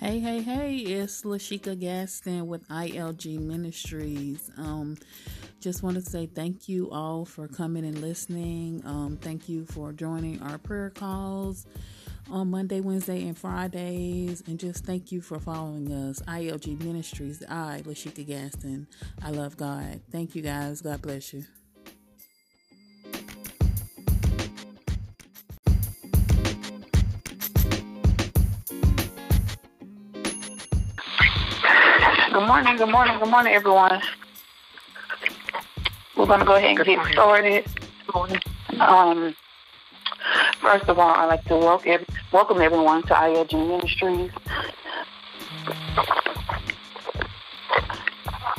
Hey, hey, hey, it's Lashika Gaston with ILG Ministries. Um, just want to say thank you all for coming and listening. Um, thank you for joining our prayer calls on Monday, Wednesday, and Fridays. And just thank you for following us. ILG Ministries, I, Lashika Gaston. I love God. Thank you guys. God bless you. Good morning, good morning, good morning, everyone. We're going to go ahead and get started. Um, first of all, I'd like to welcome, welcome everyone to ILG Ministries.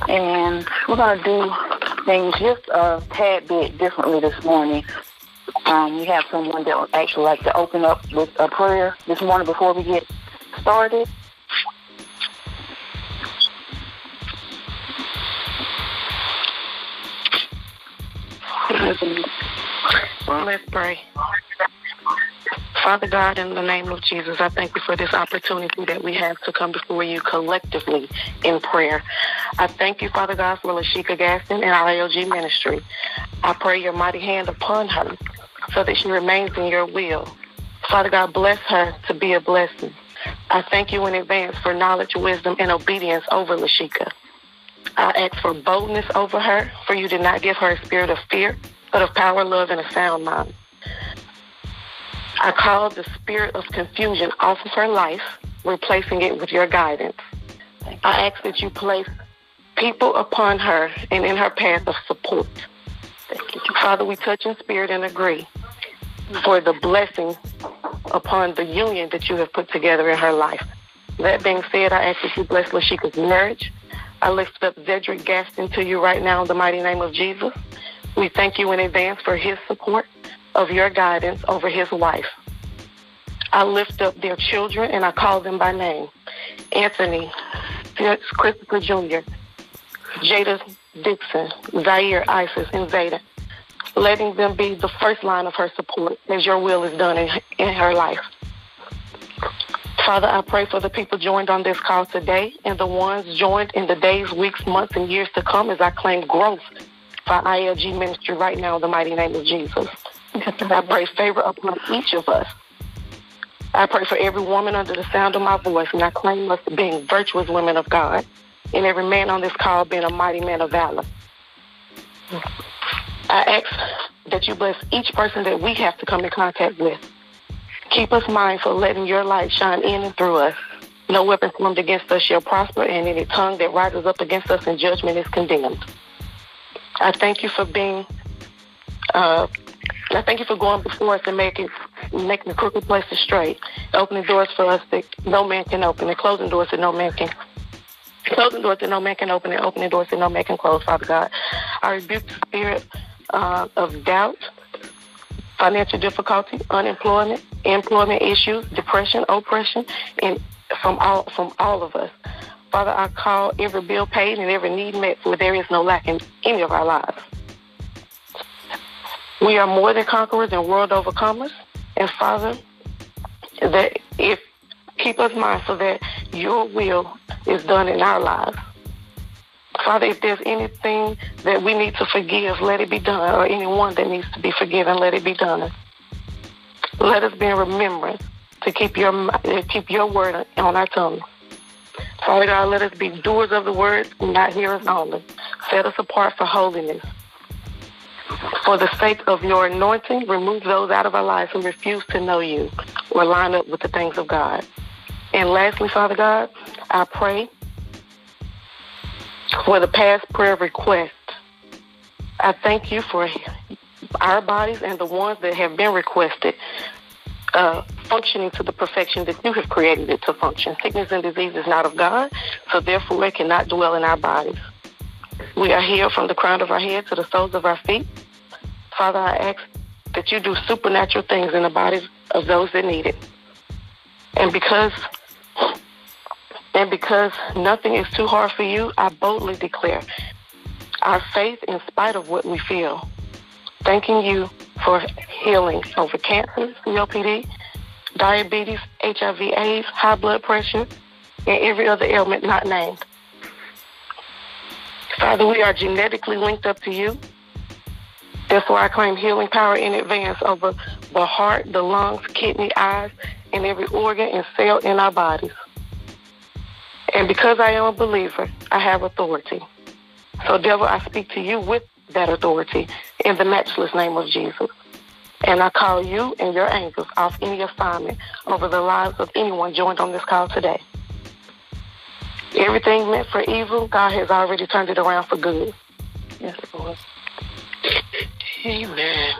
And we're going to do things just a tad bit differently this morning. Um, we have someone that would actually like to open up with a prayer this morning before we get started. Let's pray. Father God, in the name of Jesus, I thank you for this opportunity that we have to come before you collectively in prayer. I thank you, Father God, for Lashika Gaston and our ILG ministry. I pray your mighty hand upon her so that she remains in your will. Father God, bless her to be a blessing. I thank you in advance for knowledge, wisdom, and obedience over Lashika. I ask for boldness over her, for you did not give her a spirit of fear, but of power, love, and a sound mind. I call the spirit of confusion off of her life, replacing it with your guidance. I ask that you place people upon her and in her path of support. Father, we touch in spirit and agree for the blessing upon the union that you have put together in her life. That being said, I ask that you bless Lashika's marriage. I lift up Zedric Gaston to you right now in the mighty name of Jesus. We thank you in advance for his support of your guidance over his wife. I lift up their children and I call them by name. Anthony, Christopher Jr., Jada Dixon, Zaire, Isis, and Zayden. Letting them be the first line of her support as your will is done in, in her life. Father, I pray for the people joined on this call today and the ones joined in the days, weeks, months, and years to come as I claim growth for ILG ministry right now in the mighty name of Jesus. I pray favor upon each of us. I pray for every woman under the sound of my voice, and I claim us being virtuous women of God, and every man on this call being a mighty man of valor. I ask that you bless each person that we have to come in contact with. Keep us mindful, letting your light shine in and through us. No weapon formed against us shall prosper, and any tongue that rises up against us in judgment is condemned. I thank you for being, uh, I thank you for going before us and making making the crooked places straight, opening doors for us that no man can open, and closing doors that no man can closing doors that no man can open, and opening doors that no man can close. Father God, I rebuke the spirit uh, of doubt, financial difficulty, unemployment, employment issues, depression, oppression, and from all from all of us. Father, I call every bill paid and every need met, for there is no lack in any of our lives. We are more than conquerors and world overcomers. And Father, that if keep us mindful that your will is done in our lives. Father, if there's anything that we need to forgive, let it be done, or anyone that needs to be forgiven, let it be done. Let us be in remembrance to keep your keep your word on our tongue. Father God, let us be doers of the word, not hearers only. Set us apart for holiness. For the sake of your anointing, remove those out of our lives who refuse to know you or line up with the things of God. And lastly, Father God, I pray for the past prayer request. I thank you for our bodies and the ones that have been requested uh, functioning to the perfection that you have created it to function. Sickness and disease is not of God, so therefore it cannot dwell in our bodies. We are healed from the crown of our head to the soles of our feet. Father, I ask that you do supernatural things in the bodies of those that need it. And because and because nothing is too hard for you, I boldly declare our faith in spite of what we feel. Thanking you for healing over cancer, COPD, diabetes, HIV, AIDS, high blood pressure, and every other ailment not named. Father, we are genetically linked up to you. Therefore, I claim healing power in advance over the heart, the lungs, kidney, eyes, and every organ and cell in our bodies. And because I am a believer, I have authority. So, devil, I speak to you with that authority in the matchless name of Jesus. And I call you and your angels off any assignment over the lives of anyone joined on this call today. Everything meant for evil, God has already turned it around for good. Yes, Lord. Amen.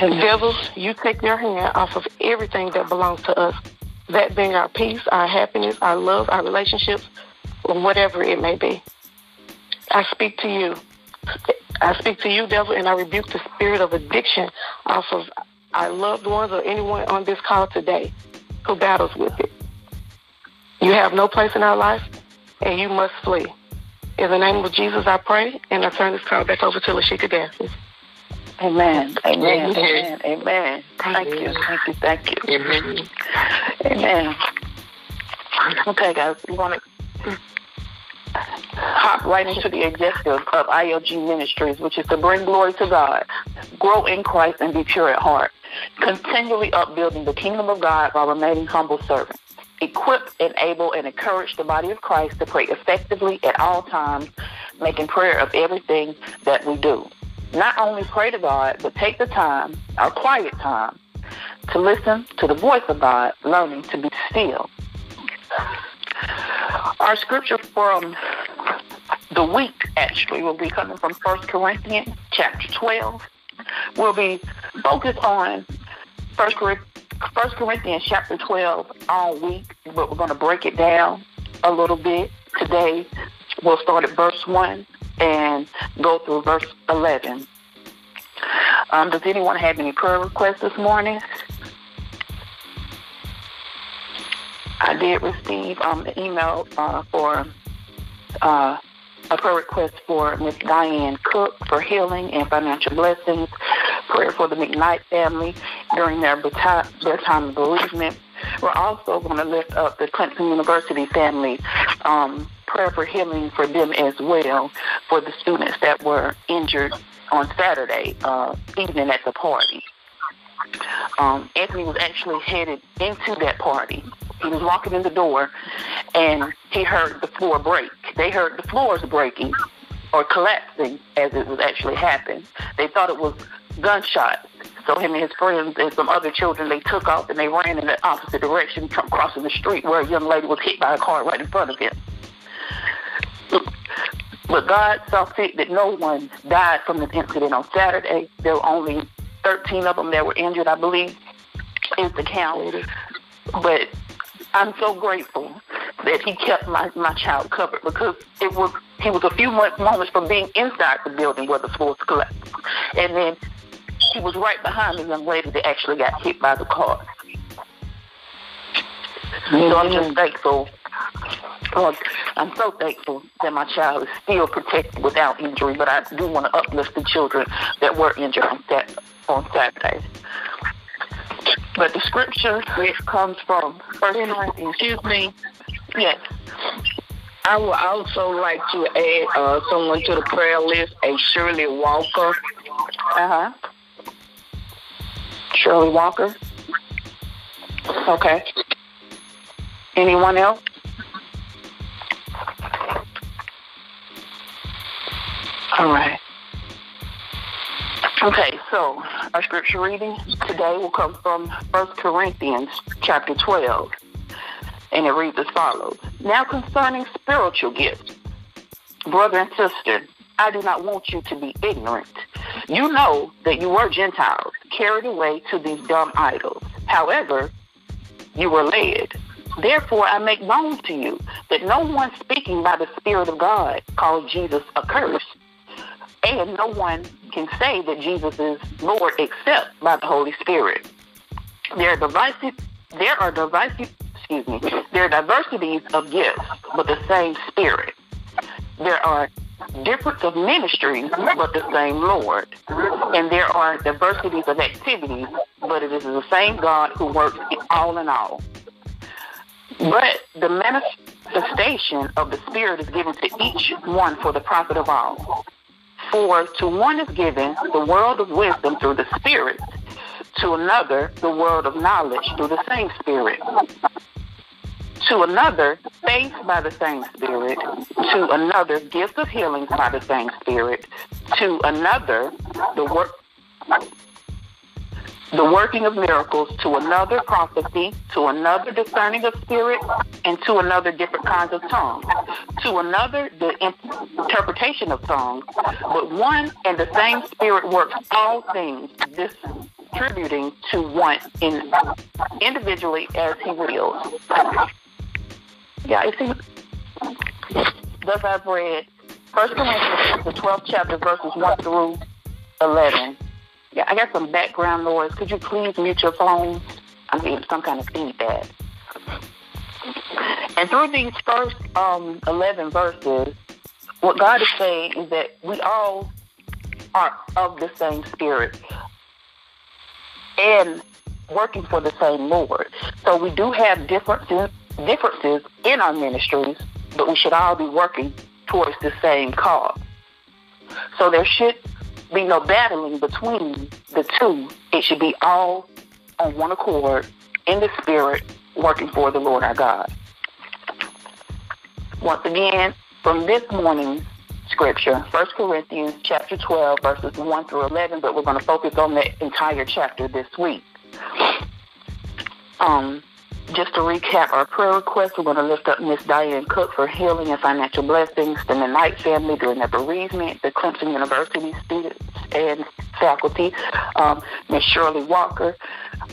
And devil, you take your hand off of everything that belongs to us. That being our peace, our happiness, our love, our relationships, or whatever it may be. I speak to you. I speak to you, devil, and I rebuke the spirit of addiction off of our loved ones or anyone on this call today who battles with it. You have no place in our life, and you must flee. In the name of Jesus, I pray, and I turn this call back over to Lashika Gaskins. Amen. Amen. Amen. Amen. Thank you. Thank you. Thank you. Amen. Amen. Okay, guys, we want to hop right into the objective of ILG Ministries, which is to bring glory to God, grow in Christ, and be pure at heart. Continually upbuilding the kingdom of God while remaining humble servants. Equip, enable, and encourage the body of Christ to pray effectively at all times, making prayer of everything that we do. Not only pray to God, but take the time, our quiet time, to listen to the voice of God, learning to be still. Our scripture from the week actually will be coming from 1 Corinthians chapter 12. We'll be focused on 1 Corinthians chapter 12 all week, but we're going to break it down a little bit. Today, we'll start at verse 1 and go through verse 11. Um, does anyone have any prayer requests this morning? I did receive um, an email uh, for uh, a prayer request for Miss Diane Cook for healing and financial blessings. Prayer for the McKnight family during their, beti- their time of bereavement. We're also going to lift up the Clemson University family. Um, prayer for healing for them as well for the students that were injured on Saturday uh, evening at the party. Um, Anthony was actually headed into that party he was walking in the door and he heard the floor break. They heard the floors breaking or collapsing as it was actually happening. They thought it was gunshots. So him and his friends and some other children, they took off and they ran in the opposite direction, crossing the street where a young lady was hit by a car right in front of him. But God saw fit that no one died from this incident on Saturday. There were only 13 of them that were injured, I believe, in the count. But I'm so grateful that he kept my, my child covered because it was he was a few moments from being inside the building where the floors collapsed. And then he was right behind the young lady that actually got hit by the car. Mm-hmm. So I'm just thankful. Lord, I'm so thankful that my child is still protected without injury, but I do want to uplift the children that were injured on, on Saturday. But the scripture which comes from First Corinthians. Excuse me. Yes. I would also like to add uh, someone to the prayer list, a Shirley Walker. Uh huh. Shirley Walker. Okay. Anyone else? All right. Okay, so our scripture reading today will come from 1 Corinthians chapter 12, and it reads as follows. Now concerning spiritual gifts, brother and sister, I do not want you to be ignorant. You know that you were Gentiles, carried away to these dumb idols. However, you were led. Therefore, I make known to you that no one speaking by the Spirit of God calls Jesus accursed and no one can say that Jesus is Lord except by the Holy Spirit. There are divisive, there are divisive, excuse me, there are diversities of gifts, but the same Spirit. There are difference of ministries, but the same Lord. And there are diversities of activities, but it is the same God who works all in all. But the manifestation of the Spirit is given to each one for the profit of all. For to one is given the world of wisdom through the Spirit, to another the world of knowledge through the same Spirit, to another faith by the same Spirit, to another gifts of healings by the same Spirit, to another the work the working of miracles, to another prophecy, to another discerning of spirits, and to another different kinds of tongues, to another the interpretation of tongues. But one and the same Spirit works all things, distributing to one in individually as He wills. Yeah, you see, thus I've read First Corinthians, the 12th chapter, verses 1 through 11. Yeah, I got some background noise. Could you please mute your phone? I'm getting some kind of feedback. And through these first um, 11 verses, what God is saying is that we all are of the same spirit and working for the same Lord. So we do have differences, differences in our ministries, but we should all be working towards the same cause. So there should be no battling between the two. It should be all on one accord in the spirit working for the Lord our God. Once again, from this morning's scripture, 1 Corinthians chapter 12, verses 1 through 11, but we're going to focus on the entire chapter this week. Um, just to recap our prayer requests, we're going to lift up Miss Diane Cook for healing and financial blessings, the Knight family during their bereavement, the Clemson University students and faculty, um, Miss Shirley Walker.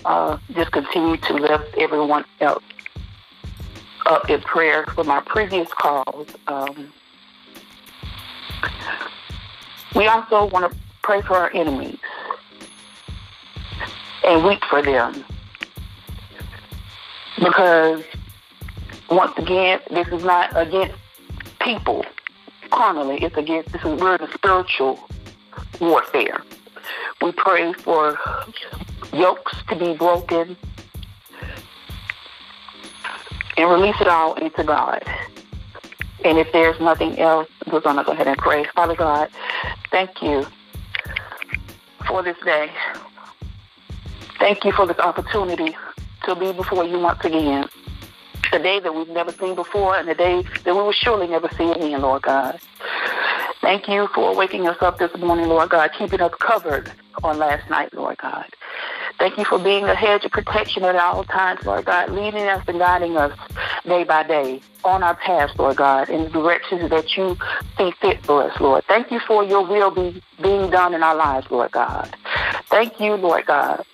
Uh, just continue to lift everyone else up in prayer from our previous calls. Um, we also want to pray for our enemies and weep for them because once again, this is not against people carnally. It's against this is we're in spiritual warfare. We pray for yokes to be broken and release it all into God. And if there's nothing else, we're going to go ahead and pray. Father God, thank you for this day. Thank you for this opportunity to be before you once again. The day that we've never seen before and the day that we will surely never see again, Lord God. Thank you for waking us up this morning, Lord God, keeping us covered on last night, Lord God. Thank you for being a hedge of protection at all times, Lord God, leading us and guiding us day by day on our paths, Lord God, in the directions that you see fit for us, Lord. Thank you for your will be, being done in our lives, Lord God. Thank you, Lord God,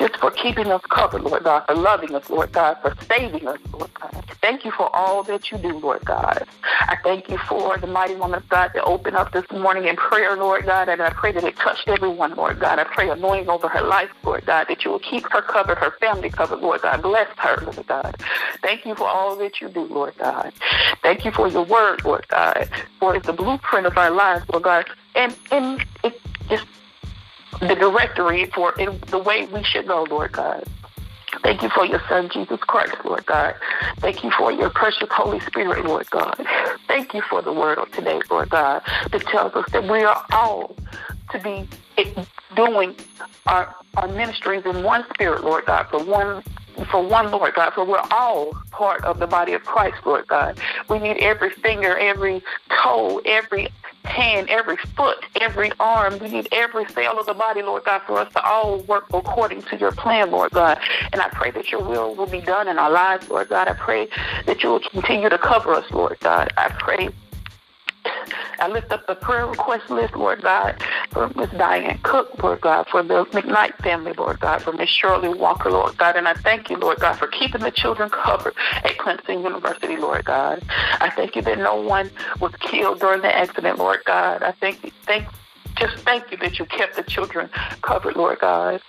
just for keeping us covered, Lord God, for loving us, Lord God, for saving us, Lord God. Thank you for all that you do, Lord God. I thank you for the mighty woman of God that opened up this morning in prayer, Lord God, and I pray that it touched everyone, Lord God. I pray anointing over her life, Lord God, that you will keep her covered, her family covered, Lord God. Bless her, Lord God. Thank you for all that you do, Lord God. Thank you for your word, Lord God, for it's the blueprint of our lives, Lord God. And, and it just the directory for the way we should go, Lord God. Thank you for your Son, Jesus Christ, Lord God. Thank you for your precious Holy Spirit, Lord God. Thank you for the word of today, Lord God, that tells us that we are all to be doing our, our ministries in one spirit, Lord God, for one for one, Lord God, for we're all part of the body of Christ, Lord God. We need every finger, every toe, every hand, every foot, every arm. We need every cell of the body, Lord God, for us to all work according to your plan, Lord God. And I pray that your will will be done in our lives, Lord God. I pray that you will continue to cover us, Lord God. I pray I lift up the prayer request list, Lord God, for Miss Diane Cook, Lord God, for the McKnight family, Lord God, for Miss Shirley Walker, Lord God. And I thank you, Lord God, for keeping the children covered at Clemson University, Lord God. I thank you that no one was killed during the accident, Lord God. I thank you, thank, just thank you that you kept the children covered, Lord God.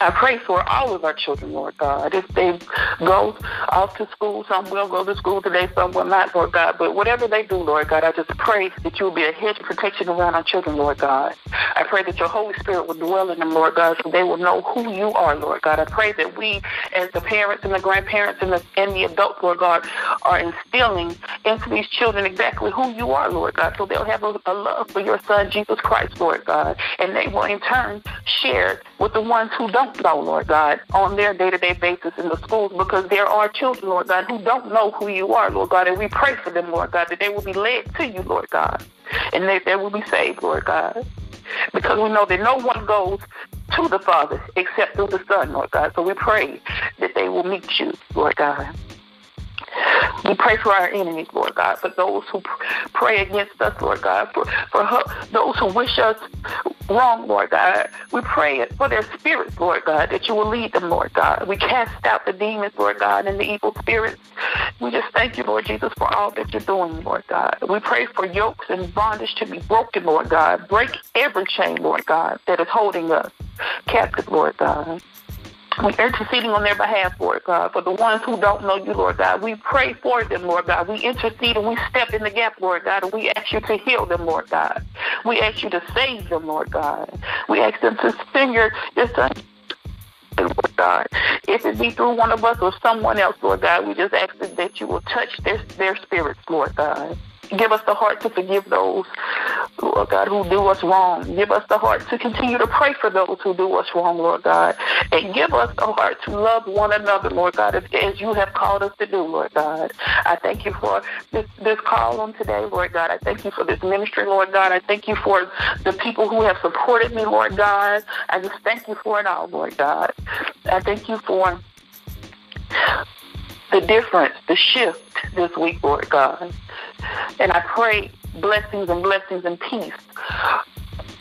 I pray for all of our children, Lord God. If they go off to school, some will go to school today, some will not, Lord God. But whatever they do, Lord God, I just pray that you will be a hedge of protection around our children, Lord God. I pray that your Holy Spirit will dwell in them, Lord God, so they will know who you are, Lord God. I pray that we, as the parents and the grandparents and the, and the adults, Lord God, are instilling into these children exactly who you are, Lord God, so they'll have a, a love for your Son, Jesus Christ, Lord God, and they will in turn share with the ones who don't know, Lord God, on their day-to-day basis in the schools because there are children, Lord God, who don't know who you are, Lord God, and we pray for them, Lord God, that they will be led to you, Lord God, and that they will be saved, Lord God. Because we know that no one goes to the Father except through the Son, Lord God. So we pray that they will meet you, Lord God. We pray for our enemies, Lord God, for those who pray against us, Lord God, for, for her, those who wish us wrong, Lord God. We pray it for their spirits, Lord God, that you will lead them, Lord God. We cast out the demons, Lord God, and the evil spirits. We just thank you, Lord Jesus, for all that you're doing, Lord God. We pray for yokes and bondage to be broken, Lord God. Break every chain, Lord God, that is holding us captive, Lord God. We're interceding on their behalf, Lord God, for the ones who don't know you, Lord God. We pray for them, Lord God. We intercede and we step in the gap, Lord God, and we ask you to heal them, Lord God. We ask you to save them, Lord God. We ask them to send your, your son. Lord God. If it be through one of us or someone else, Lord God, we just ask that you will touch their, their spirits, Lord God. Give us the heart to forgive those, Lord God, who do us wrong. Give us the heart to continue to pray for those who do us wrong, Lord God. And give us the heart to love one another, Lord God, as, as you have called us to do, Lord God. I thank you for this, this call on today, Lord God. I thank you for this ministry, Lord God. I thank you for the people who have supported me, Lord God. I just thank you for it all, Lord God. I thank you for the difference, the shift this week, Lord God. And I pray blessings and blessings and peace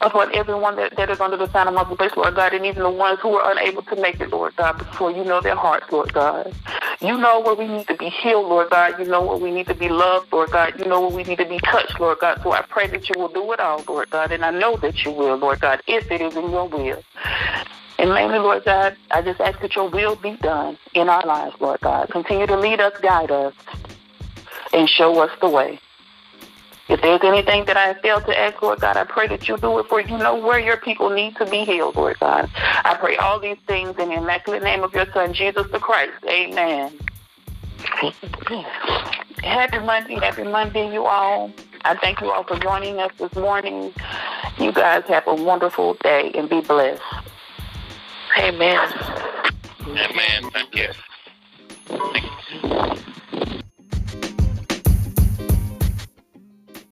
upon everyone that, that is under the sound of my voice, Lord God, and even the ones who are unable to make it, Lord God, before you know their hearts, Lord God. You know where we need to be healed, Lord God. You know where we need to be loved, Lord God. You know where we need to be touched, Lord God. So I pray that you will do it all, Lord God, and I know that you will, Lord God, if it is in your will. And mainly, Lord God, I just ask that your will be done in our lives, Lord God. Continue to lead us, guide us, and show us the way. If there's anything that I failed to ask, Lord God, I pray that you do it for you know where your people need to be healed, Lord God. I pray all these things in the immaculate name of your Son, Jesus the Christ. Amen. Happy Monday, happy Monday, you all. I thank you all for joining us this morning. You guys have a wonderful day and be blessed. Amen. Amen. Thank you. Thank you.